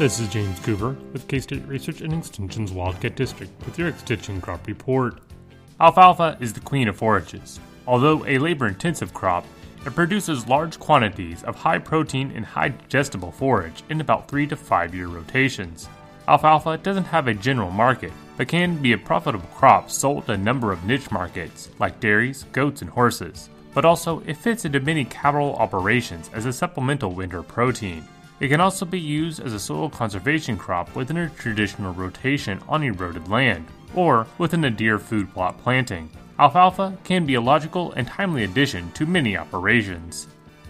This is James Coover with K State Research and Extension's Wildcat District with your Extension Crop Report. Alfalfa is the queen of forages. Although a labor intensive crop, it produces large quantities of high protein and high digestible forage in about 3 to 5 year rotations. Alfalfa doesn't have a general market, but can be a profitable crop sold to a number of niche markets like dairies, goats, and horses. But also, it fits into many cattle operations as a supplemental winter protein. It can also be used as a soil conservation crop within a traditional rotation on eroded land, or within a deer food plot planting. Alfalfa can be a logical and timely addition to many operations.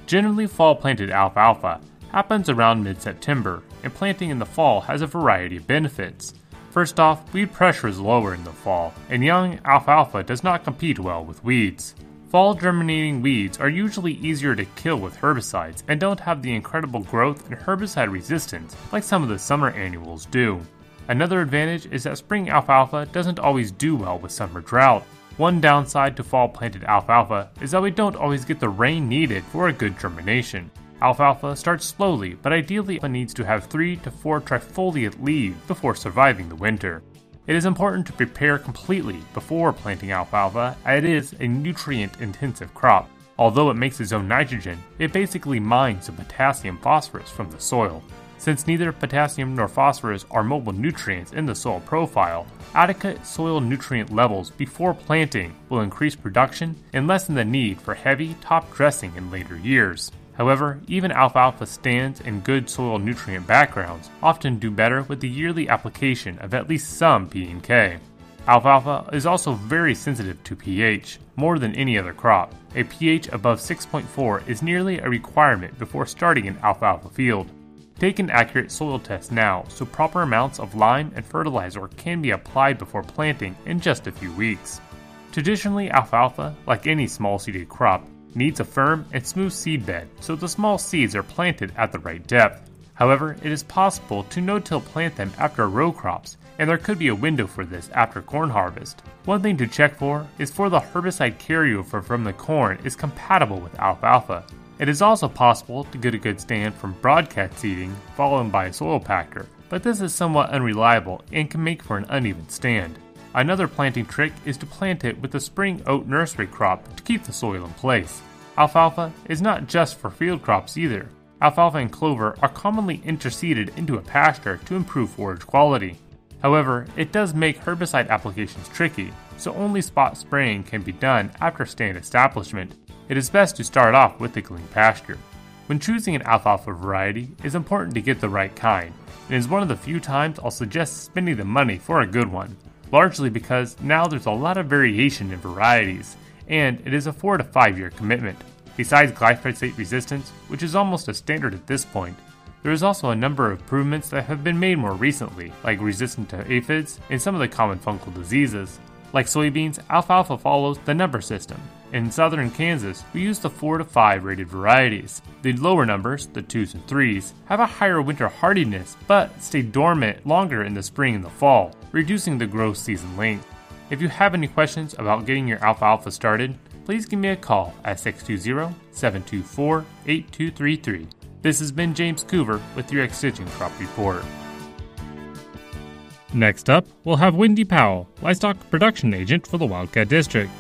Generally, fall planted alfalfa happens around mid September, and planting in the fall has a variety of benefits. First off, weed pressure is lower in the fall, and young alfalfa does not compete well with weeds. Fall germinating weeds are usually easier to kill with herbicides and don't have the incredible growth and herbicide resistance like some of the summer annuals do. Another advantage is that spring alfalfa doesn't always do well with summer drought. One downside to fall planted alfalfa is that we don't always get the rain needed for a good germination. Alfalfa starts slowly, but ideally it needs to have 3 to 4 trifoliate leaves before surviving the winter. It is important to prepare completely before planting alfalfa, as it is a nutrient intensive crop. Although it makes its own nitrogen, it basically mines the potassium phosphorus from the soil. Since neither potassium nor phosphorus are mobile nutrients in the soil profile, adequate soil nutrient levels before planting will increase production and lessen the need for heavy top dressing in later years. However, even alfalfa stands and good soil nutrient backgrounds often do better with the yearly application of at least some P and K. Alfalfa is also very sensitive to pH, more than any other crop. A pH above 6.4 is nearly a requirement before starting an alfalfa field. Take an accurate soil test now so proper amounts of lime and fertilizer can be applied before planting in just a few weeks. Traditionally, alfalfa, like any small seeded crop, needs a firm and smooth seed bed so the small seeds are planted at the right depth. However, it is possible to no-till plant them after row crops, and there could be a window for this after corn harvest. One thing to check for is for the herbicide carryover from the corn is compatible with alfalfa. It is also possible to get a good stand from broadcast seeding followed by a soil packer, but this is somewhat unreliable and can make for an uneven stand. Another planting trick is to plant it with a spring oat nursery crop to keep the soil in place. Alfalfa is not just for field crops either. Alfalfa and clover are commonly interseeded into a pasture to improve forage quality. However, it does make herbicide applications tricky, so only spot spraying can be done after stand establishment. It is best to start off with a clean pasture. When choosing an alfalfa variety, it is important to get the right kind. and is one of the few times I'll suggest spending the money for a good one largely because now there's a lot of variation in varieties, and it is a 4 to 5 year commitment. Besides glyphosate resistance, which is almost a standard at this point, there is also a number of improvements that have been made more recently, like resistant to aphids and some of the common fungal diseases. Like soybeans, alfalfa follows the number system. In southern Kansas, we use the 4 to 5 rated varieties. The lower numbers, the 2s and 3s, have a higher winter hardiness but stay dormant longer in the spring and the fall, reducing the growth season length. If you have any questions about getting your alfalfa started, please give me a call at 620 724 8233. This has been James Coover with your Extension Crop Report. Next up, we'll have Wendy Powell, livestock production agent for the Wildcat District.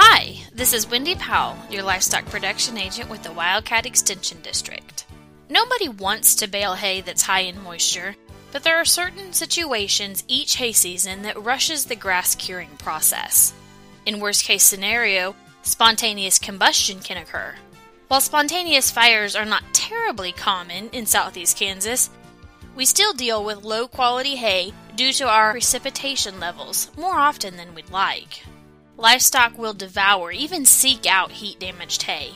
Hi, this is Wendy Powell, your livestock production agent with the Wildcat Extension District. Nobody wants to bale hay that's high in moisture, but there are certain situations each hay season that rushes the grass curing process. In worst case scenario, spontaneous combustion can occur. While spontaneous fires are not terribly common in southeast Kansas, we still deal with low quality hay due to our precipitation levels more often than we'd like. Livestock will devour, even seek out heat damaged hay.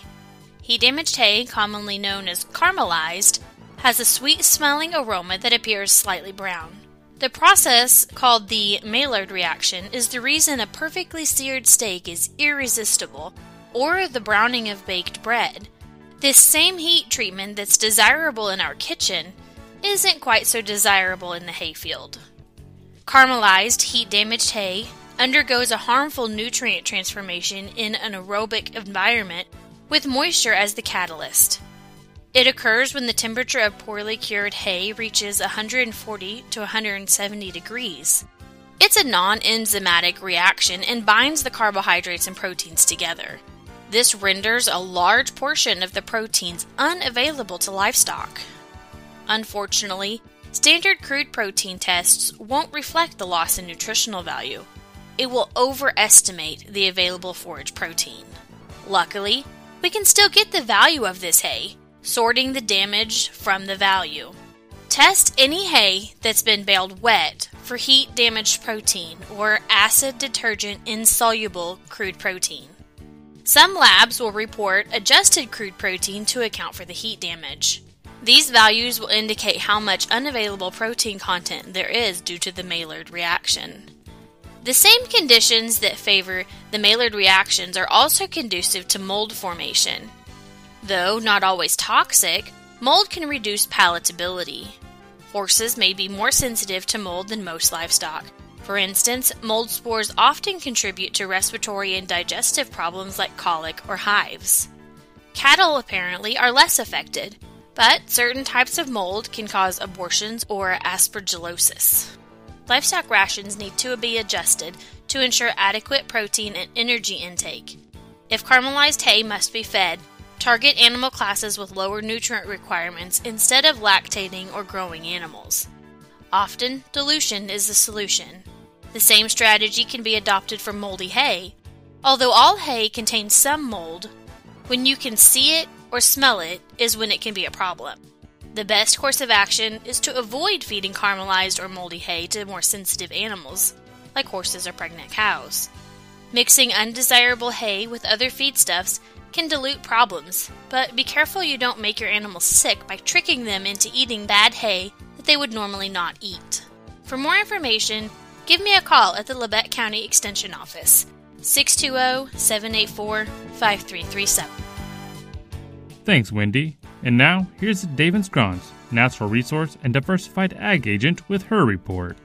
Heat damaged hay, commonly known as caramelized, has a sweet smelling aroma that appears slightly brown. The process, called the Maillard reaction, is the reason a perfectly seared steak is irresistible, or the browning of baked bread. This same heat treatment that's desirable in our kitchen isn't quite so desirable in the hayfield. Caramelized, heat damaged hay undergoes a harmful nutrient transformation in an aerobic environment with moisture as the catalyst. It occurs when the temperature of poorly cured hay reaches 140 to 170 degrees. It's a non enzymatic reaction and binds the carbohydrates and proteins together. This renders a large portion of the proteins unavailable to livestock. Unfortunately, standard crude protein tests won't reflect the loss in nutritional value. It will overestimate the available forage protein. Luckily, we can still get the value of this hay sorting the damage from the value. Test any hay that's been baled wet for heat damaged protein or acid detergent insoluble crude protein. Some labs will report adjusted crude protein to account for the heat damage. These values will indicate how much unavailable protein content there is due to the Maillard reaction. The same conditions that favor the Maillard reactions are also conducive to mold formation. Though not always toxic, mold can reduce palatability. Horses may be more sensitive to mold than most livestock. For instance, mold spores often contribute to respiratory and digestive problems like colic or hives. Cattle, apparently, are less affected, but certain types of mold can cause abortions or aspergillosis. Livestock rations need to be adjusted to ensure adequate protein and energy intake. If caramelized hay must be fed, Target animal classes with lower nutrient requirements instead of lactating or growing animals. Often, dilution is the solution. The same strategy can be adopted for moldy hay. Although all hay contains some mold, when you can see it or smell it is when it can be a problem. The best course of action is to avoid feeding caramelized or moldy hay to more sensitive animals, like horses or pregnant cows. Mixing undesirable hay with other feedstuffs can dilute problems, but be careful you don't make your animals sick by tricking them into eating bad hay that they would normally not eat. For more information, give me a call at the Labette County Extension Office, 620 784 5337. Thanks, Wendy. And now, here's Adaven Scronce, Natural Resource and Diversified Ag Agent, with her report.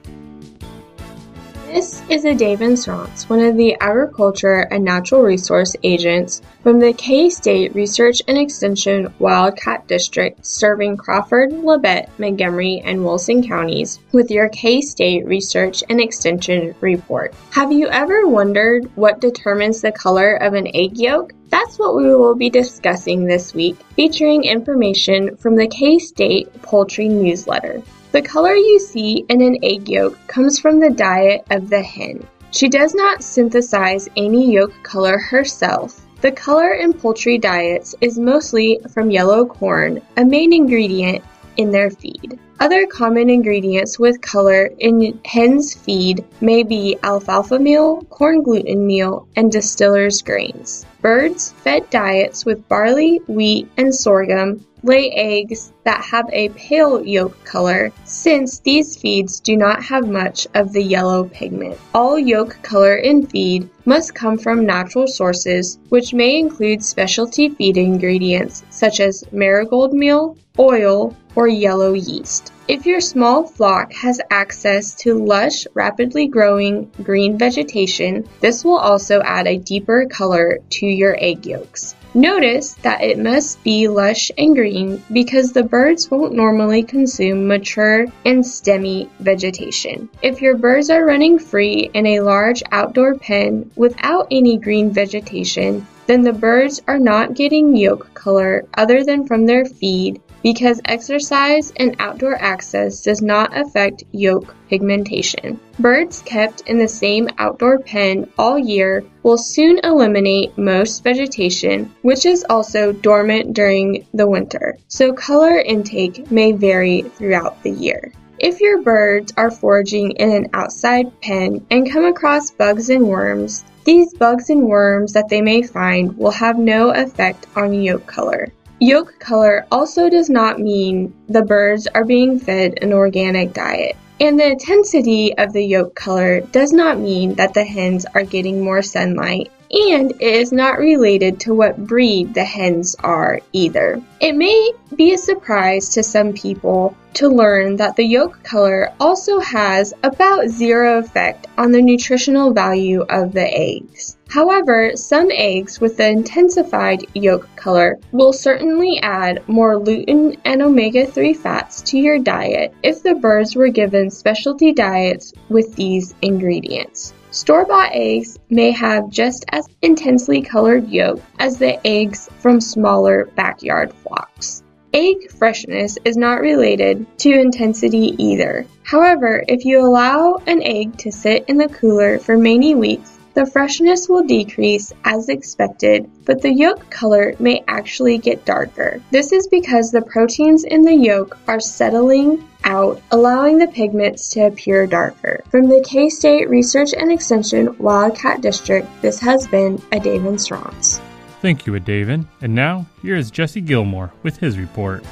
This is Adaven Scronce, one of the Agriculture and Natural Resource Agents from the K-State Research and Extension Wildcat District serving Crawford, Labette, Montgomery, and Wilson counties with your K-State Research and Extension report. Have you ever wondered what determines the color of an egg yolk? That's what we will be discussing this week, featuring information from the K-State Poultry Newsletter. The color you see in an egg yolk comes from the diet of the hen. She does not synthesize any yolk color herself. The color in poultry diets is mostly from yellow corn, a main ingredient in their feed. Other common ingredients with color in hen's feed may be alfalfa meal, corn gluten meal, and distiller's grains. Birds fed diets with barley, wheat, and sorghum lay eggs that have a pale yolk color, since these feeds do not have much of the yellow pigment. All yolk color in feed must come from natural sources, which may include specialty feed ingredients such as marigold meal, oil, or yellow yeast. If your small flock has access to lush, rapidly growing green vegetation, this will also add a deeper color to your egg yolks. Notice that it must be lush and green because the birds won't normally consume mature and stemmy vegetation. If your birds are running free in a large outdoor pen without any green vegetation, then the birds are not getting yolk color other than from their feed because exercise and outdoor access does not affect yolk pigmentation. Birds kept in the same outdoor pen all year will soon eliminate most vegetation, which is also dormant during the winter, so color intake may vary throughout the year. If your birds are foraging in an outside pen and come across bugs and worms, these bugs and worms that they may find will have no effect on yolk color. Yolk color also does not mean the birds are being fed an organic diet. And the intensity of the yolk color does not mean that the hens are getting more sunlight. and it is not related to what breed the hens are either. It may be a surprise to some people to learn that the yolk color also has about zero effect on the nutritional value of the eggs. However, some eggs with the intensified yolk color will certainly add more lutein and omega-3 fats to your diet if the birds were given specialty diets with these ingredients. Store-bought eggs may have just as intensely colored yolk as the eggs from smaller backyard flocks. Egg freshness is not related to intensity either. However, if you allow an egg to sit in the cooler for many weeks, the freshness will decrease as expected, but the yolk color may actually get darker. This is because the proteins in the yolk are settling out, allowing the pigments to appear darker. From the K-State Research and Extension Wildcat District, this has been Adaven Scronce. Thank you, Adaven. And now, here is Jesse Gilmore with his report.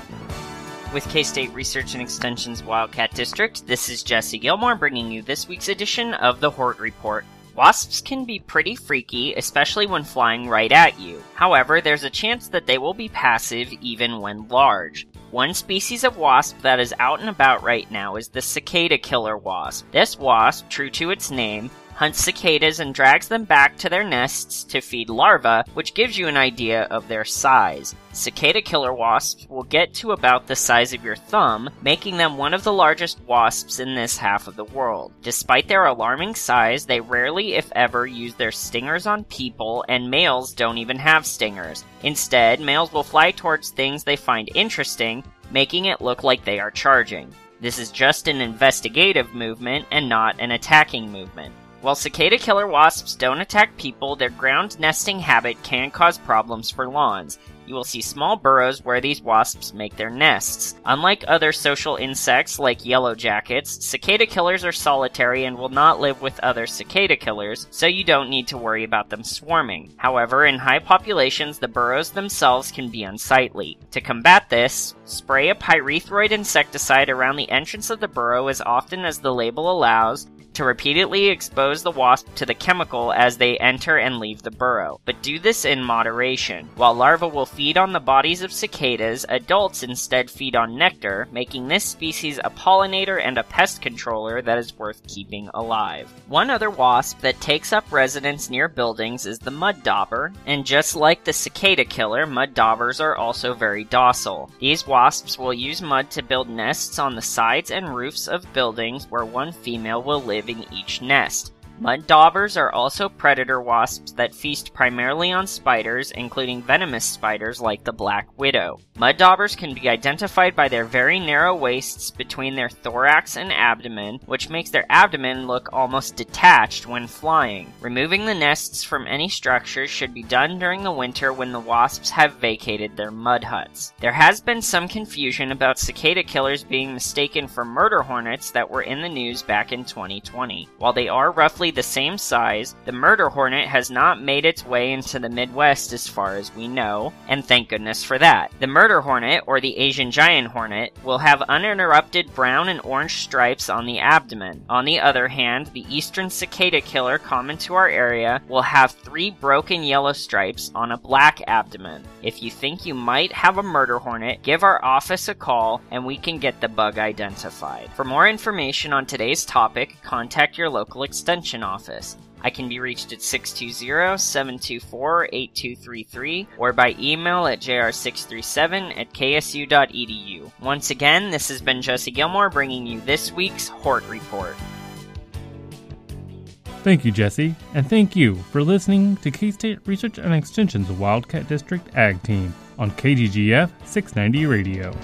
With K State Research and Extension's Wildcat District, this is Jesse Gilmore bringing you this week's edition of the Hort Report. Wasps can be pretty freaky, especially when flying right at you. However, there's a chance that they will be passive even when large. One species of wasp that is out and about right now is the cicada killer wasp. This wasp, true to its name, hunts cicadas and drags them back to their nests to feed larvae, which gives you an idea of their size. Cicada killer wasps will get to about the size of your thumb, making them one of the largest wasps in this half of the world. Despite their alarming size, they rarely, if ever, use their stingers on people, and males don't even have stingers. Instead, males will fly towards things they find interesting, making it look like they are charging. This is just an investigative movement and not an attacking movement. While cicada killer wasps don't attack people, their ground nesting habit can cause problems for lawns. You will see small burrows where these wasps make their nests. Unlike other social insects like yellow jackets, cicada killers are solitary and will not live with other cicada killers, so you don't need to worry about them swarming. However, in high populations, the burrows themselves can be unsightly. To combat this, spray a pyrethroid insecticide around the entrance of the burrow as often as the label allows, to repeatedly expose the wasp to the chemical as they enter and leave the burrow, but do this in moderation. While larvae will feed on the bodies of cicadas, adults instead feed on nectar, making this species a pollinator and a pest controller that is worth keeping alive. One other wasp that takes up residence near buildings is the mud dauber, and just like the cicada killer, mud daubers are also very docile. These wasps will use mud to build nests on the sides and roofs of buildings where one female will live in each nest. Mud daubers are also predator wasps that feast primarily on spiders, including venomous spiders like the black widow. Mud daubers can be identified by their very narrow waists between their thorax and abdomen, which makes their abdomen look almost detached when flying. Removing the nests from any structures should be done during the winter when the wasps have vacated their mud huts. There has been some confusion about cicada killers being mistaken for murder hornets that were in the news back in 2020. While they are roughly the same size, the murder hornet has not made its way into the Midwest as far as we know, and thank goodness for that. The murder hornet, or the Asian giant hornet, will have uninterrupted brown and orange stripes on the abdomen. On the other hand, the eastern cicada killer common to our area will have three broken yellow stripes on a black abdomen. If you think you might have a murder hornet, give our office a call and we can get the bug identified. For more information on today's topic, contact your local extension office. I can be reached at 620-724-8233 or by email at jr637 at ksu.edu. Once again, this has been Jesse Gilmore bringing you this week's Hort Report. Thank you, Jesse, and thank you for listening to K State Research and Extension's Wildcat District Ag Team on KGGF 690 Radio.